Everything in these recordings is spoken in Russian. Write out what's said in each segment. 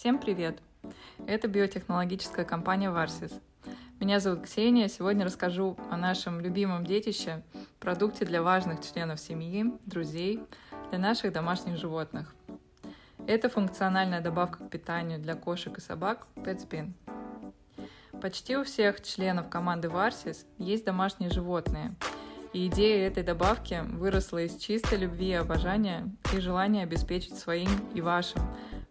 Всем привет! Это биотехнологическая компания Варсис. Меня зовут Ксения. Сегодня расскажу о нашем любимом детище, продукте для важных членов семьи, друзей, для наших домашних животных. Это функциональная добавка к питанию для кошек и собак PetSpin. Почти у всех членов команды Варсис есть домашние животные – и идея этой добавки выросла из чистой любви и обожания и желания обеспечить своим и вашим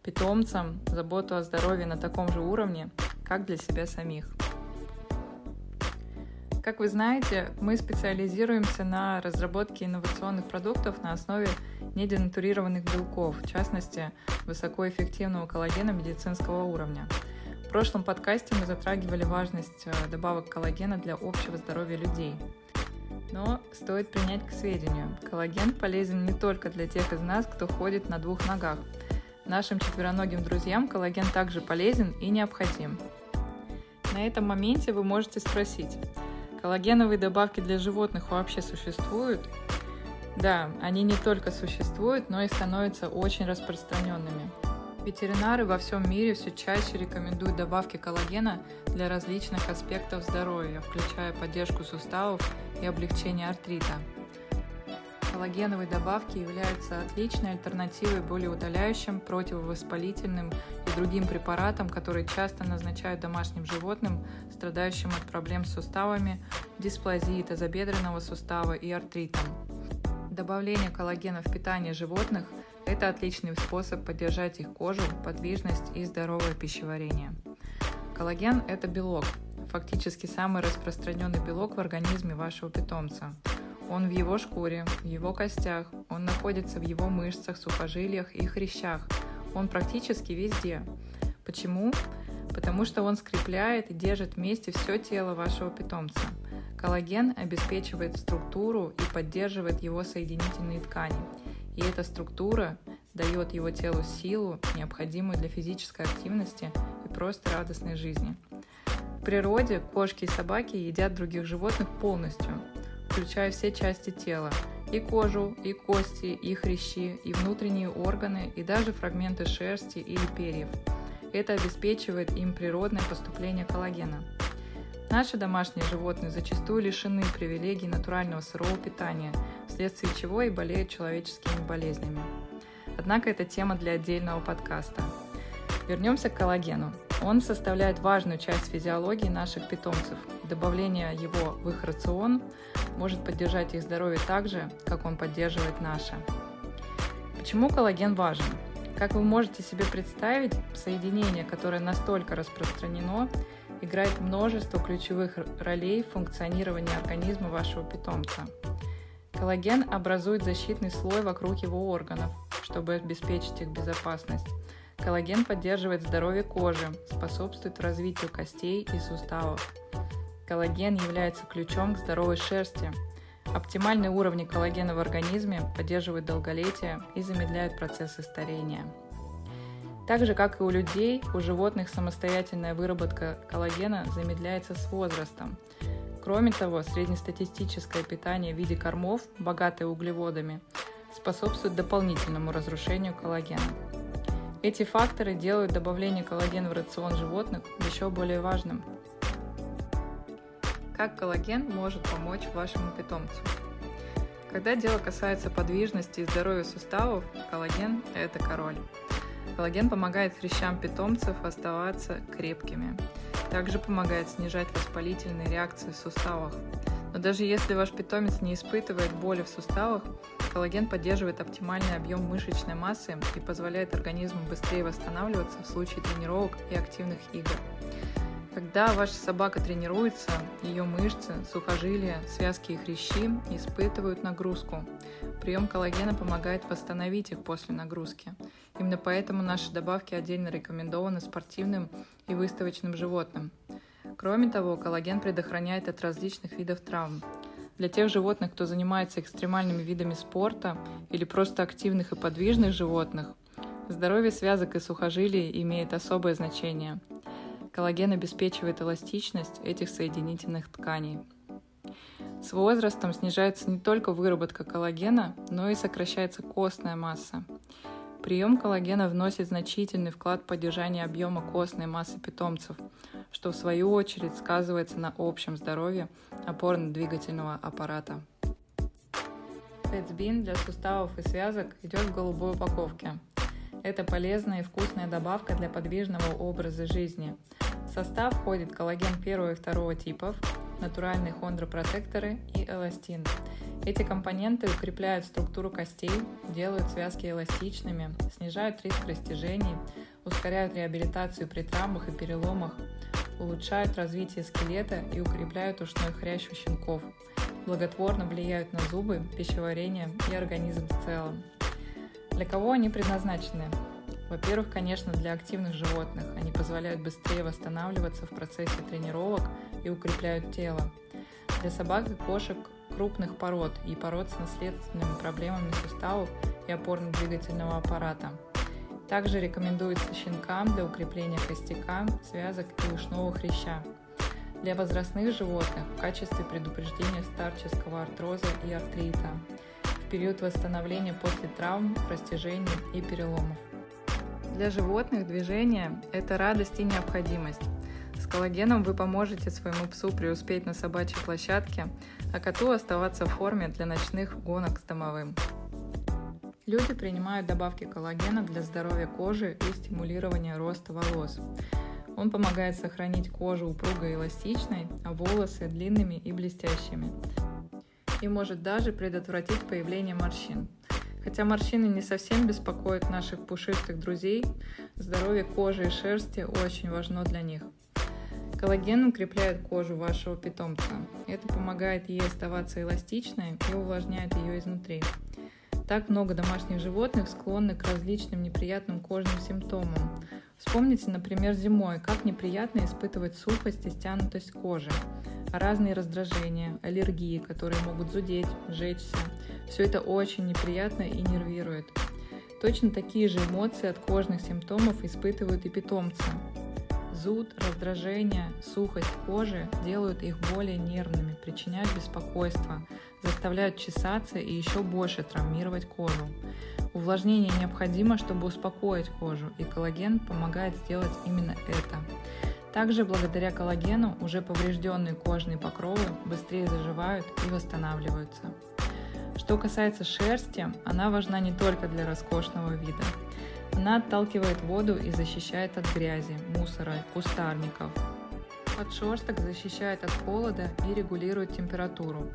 питомцам заботу о здоровье на таком же уровне, как для себя самих. Как вы знаете, мы специализируемся на разработке инновационных продуктов на основе неденатурированных белков, в частности, высокоэффективного коллагена медицинского уровня. В прошлом подкасте мы затрагивали важность э, добавок коллагена для общего здоровья людей – но стоит принять к сведению, коллаген полезен не только для тех из нас, кто ходит на двух ногах. Нашим четвероногим друзьям коллаген также полезен и необходим. На этом моменте вы можете спросить, коллагеновые добавки для животных вообще существуют? Да, они не только существуют, но и становятся очень распространенными. Ветеринары во всем мире все чаще рекомендуют добавки коллагена для различных аспектов здоровья, включая поддержку суставов и облегчение артрита. Коллагеновые добавки являются отличной альтернативой болеутоляющим, противовоспалительным и другим препаратам, которые часто назначают домашним животным, страдающим от проблем с суставами, дисплазии тазобедренного сустава и артритом. Добавление коллагена в питание животных – это отличный способ поддержать их кожу, подвижность и здоровое пищеварение. Коллаген – это белок, фактически самый распространенный белок в организме вашего питомца. Он в его шкуре, в его костях, он находится в его мышцах, сухожилиях и хрящах. Он практически везде. Почему? Потому что он скрепляет и держит вместе все тело вашего питомца. Коллаген обеспечивает структуру и поддерживает его соединительные ткани – и эта структура дает его телу силу, необходимую для физической активности и просто радостной жизни. В природе кошки и собаки едят других животных полностью, включая все части тела, и кожу, и кости, и хрящи, и внутренние органы, и даже фрагменты шерсти или перьев. Это обеспечивает им природное поступление коллагена. Наши домашние животные зачастую лишены привилегий натурального сырого питания, вследствие чего и болеют человеческими болезнями. Однако это тема для отдельного подкаста. Вернемся к коллагену. Он составляет важную часть физиологии наших питомцев. Добавление его в их рацион может поддержать их здоровье так же, как он поддерживает наше. Почему коллаген важен? Как вы можете себе представить, соединение, которое настолько распространено, играет множество ключевых ролей в функционировании организма вашего питомца. Коллаген образует защитный слой вокруг его органов, чтобы обеспечить их безопасность. Коллаген поддерживает здоровье кожи, способствует развитию костей и суставов. Коллаген является ключом к здоровой шерсти. Оптимальные уровни коллагена в организме поддерживают долголетие и замедляют процессы старения. Так же, как и у людей, у животных самостоятельная выработка коллагена замедляется с возрастом. Кроме того, среднестатистическое питание в виде кормов, богатое углеводами, способствует дополнительному разрушению коллагена. Эти факторы делают добавление коллагена в рацион животных еще более важным. Как коллаген может помочь вашему питомцу? Когда дело касается подвижности и здоровья суставов, коллаген – это король. Коллаген помогает хрящам питомцев оставаться крепкими. Также помогает снижать воспалительные реакции в суставах. Но даже если ваш питомец не испытывает боли в суставах, коллаген поддерживает оптимальный объем мышечной массы и позволяет организму быстрее восстанавливаться в случае тренировок и активных игр. Когда ваша собака тренируется, ее мышцы, сухожилия, связки и хрящи испытывают нагрузку. Прием коллагена помогает восстановить их после нагрузки. Именно поэтому наши добавки отдельно рекомендованы спортивным и выставочным животным. Кроме того, коллаген предохраняет от различных видов травм. Для тех животных, кто занимается экстремальными видами спорта или просто активных и подвижных животных, здоровье связок и сухожилий имеет особое значение – Коллаген обеспечивает эластичность этих соединительных тканей. С возрастом снижается не только выработка коллагена, но и сокращается костная масса. Прием коллагена вносит значительный вклад в поддержание объема костной массы питомцев, что в свою очередь сказывается на общем здоровье опорно-двигательного аппарата. Пэтсбин для суставов и связок идет в голубой упаковке. Это полезная и вкусная добавка для подвижного образа жизни. В состав входит коллаген первого и второго типов, натуральные хондропротекторы и эластин. Эти компоненты укрепляют структуру костей, делают связки эластичными, снижают риск растяжений, ускоряют реабилитацию при травмах и переломах, улучшают развитие скелета и укрепляют ушной хрящ у щенков, благотворно влияют на зубы, пищеварение и организм в целом. Для кого они предназначены? Во-первых, конечно, для активных животных. Они позволяют быстрее восстанавливаться в процессе тренировок и укрепляют тело. Для собак и кошек крупных пород и пород с наследственными проблемами суставов и опорно-двигательного аппарата. Также рекомендуется щенкам для укрепления костяка, связок и ушного хряща. Для возрастных животных в качестве предупреждения старческого артроза и артрита, в период восстановления после травм, растяжений и переломов. Для животных движение – это радость и необходимость. С коллагеном вы поможете своему псу преуспеть на собачьей площадке, а коту оставаться в форме для ночных гонок с домовым. Люди принимают добавки коллагена для здоровья кожи и стимулирования роста волос. Он помогает сохранить кожу упругой и эластичной, а волосы длинными и блестящими. И может даже предотвратить появление морщин. Хотя морщины не совсем беспокоят наших пушистых друзей, здоровье кожи и шерсти очень важно для них. Коллаген укрепляет кожу вашего питомца. Это помогает ей оставаться эластичной и увлажняет ее изнутри. Так много домашних животных склонны к различным неприятным кожным симптомам. Вспомните, например, зимой, как неприятно испытывать сухость и стянутость кожи, разные раздражения, аллергии, которые могут зудеть, жечься. Все это очень неприятно и нервирует. Точно такие же эмоции от кожных симптомов испытывают и питомцы. Зуд, раздражение, сухость кожи делают их более нервными, причиняют беспокойство, заставляют чесаться и еще больше травмировать кожу. Увлажнение необходимо, чтобы успокоить кожу, и коллаген помогает сделать именно это. Также благодаря коллагену уже поврежденные кожные покровы быстрее заживают и восстанавливаются. Что касается шерсти, она важна не только для роскошного вида. Она отталкивает воду и защищает от грязи, мусора, кустарников. Подшерсток защищает от холода и регулирует температуру.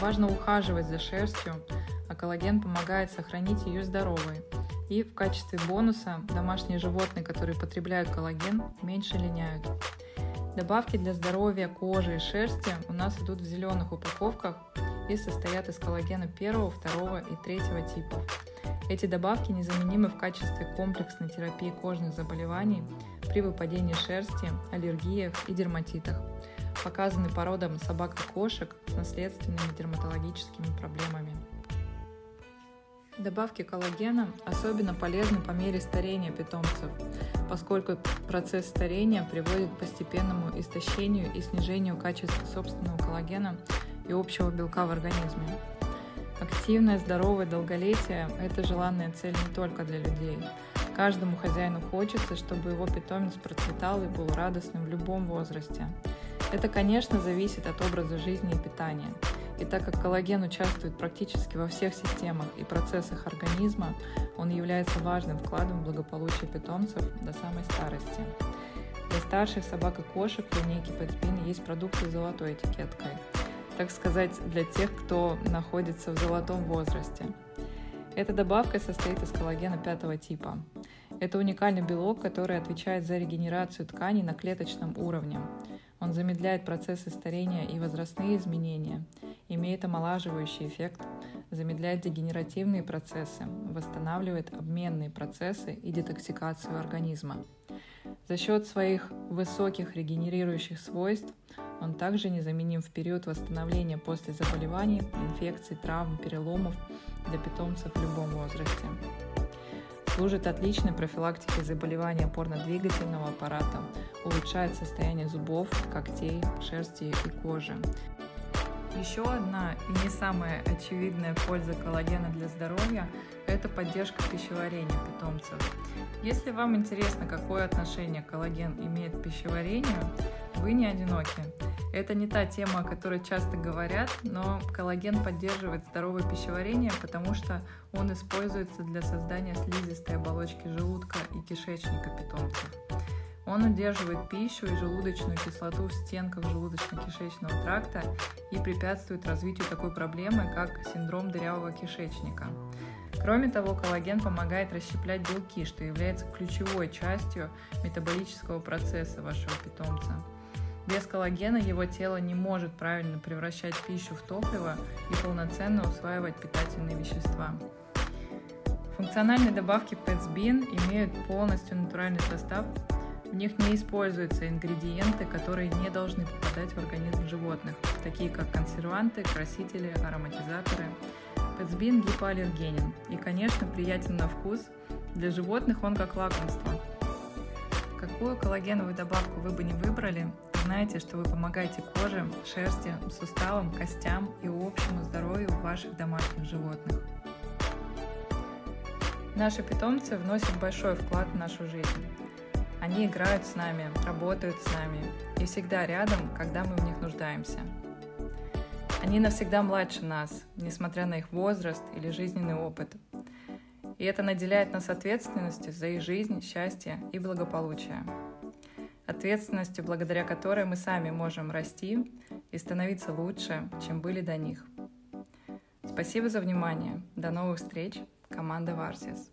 Важно ухаживать за шерстью, а коллаген помогает сохранить ее здоровой. И в качестве бонуса домашние животные, которые потребляют коллаген, меньше линяют. Добавки для здоровья кожи и шерсти у нас идут в зеленых упаковках и состоят из коллагена первого, второго и третьего типов. Эти добавки незаменимы в качестве комплексной терапии кожных заболеваний при выпадении шерсти, аллергиях и дерматитах. Показаны породам собак и кошек с наследственными дерматологическими проблемами. Добавки коллагена особенно полезны по мере старения питомцев, поскольку процесс старения приводит к постепенному истощению и снижению качества собственного коллагена и общего белка в организме. Активное, здоровое долголетие – это желанная цель не только для людей. Каждому хозяину хочется, чтобы его питомец процветал и был радостным в любом возрасте. Это, конечно, зависит от образа жизни и питания. И так как коллаген участвует практически во всех системах и процессах организма, он является важным вкладом в благополучие питомцев до самой старости. Для старших собак и кошек в линейке Pet есть продукты с золотой этикеткой – так сказать, для тех, кто находится в золотом возрасте. Эта добавка состоит из коллагена пятого типа. Это уникальный белок, который отвечает за регенерацию тканей на клеточном уровне. Он замедляет процессы старения и возрастные изменения, имеет омолаживающий эффект, замедляет дегенеративные процессы, восстанавливает обменные процессы и детоксикацию организма. За счет своих высоких регенерирующих свойств он также незаменим в период восстановления после заболеваний, инфекций, травм, переломов для питомцев в любом возрасте. Служит отличной профилактикой заболеваний опорно-двигательного аппарата, улучшает состояние зубов, когтей, шерсти и кожи. Еще одна и не самая очевидная польза коллагена для здоровья – это поддержка пищеварения питомцев. Если вам интересно, какое отношение коллаген имеет к пищеварению, вы не одиноки. Это не та тема, о которой часто говорят, но коллаген поддерживает здоровое пищеварение, потому что он используется для создания слизистой оболочки желудка и кишечника питомцев. Он удерживает пищу и желудочную кислоту в стенках желудочно-кишечного тракта и препятствует развитию такой проблемы, как синдром дырявого кишечника. Кроме того, коллаген помогает расщеплять белки, что является ключевой частью метаболического процесса вашего питомца. Без коллагена его тело не может правильно превращать пищу в топливо и полноценно усваивать питательные вещества. Функциональные добавки PetsBean имеют полностью натуральный состав, в них не используются ингредиенты, которые не должны попадать в организм животных, такие как консерванты, красители, ароматизаторы. Пэтсбин гипоаллергенен и, конечно, приятен на вкус. Для животных он как лакомство. Какую коллагеновую добавку вы бы не выбрали, знаете, что вы помогаете коже, шерсти, суставам, костям и общему здоровью ваших домашних животных. Наши питомцы вносят большой вклад в нашу жизнь. Они играют с нами, работают с нами и всегда рядом, когда мы в них нуждаемся. Они навсегда младше нас, несмотря на их возраст или жизненный опыт. И это наделяет нас ответственностью за их жизнь, счастье и благополучие. Ответственностью, благодаря которой мы сами можем расти и становиться лучше, чем были до них. Спасибо за внимание. До новых встреч. Команда Варсис.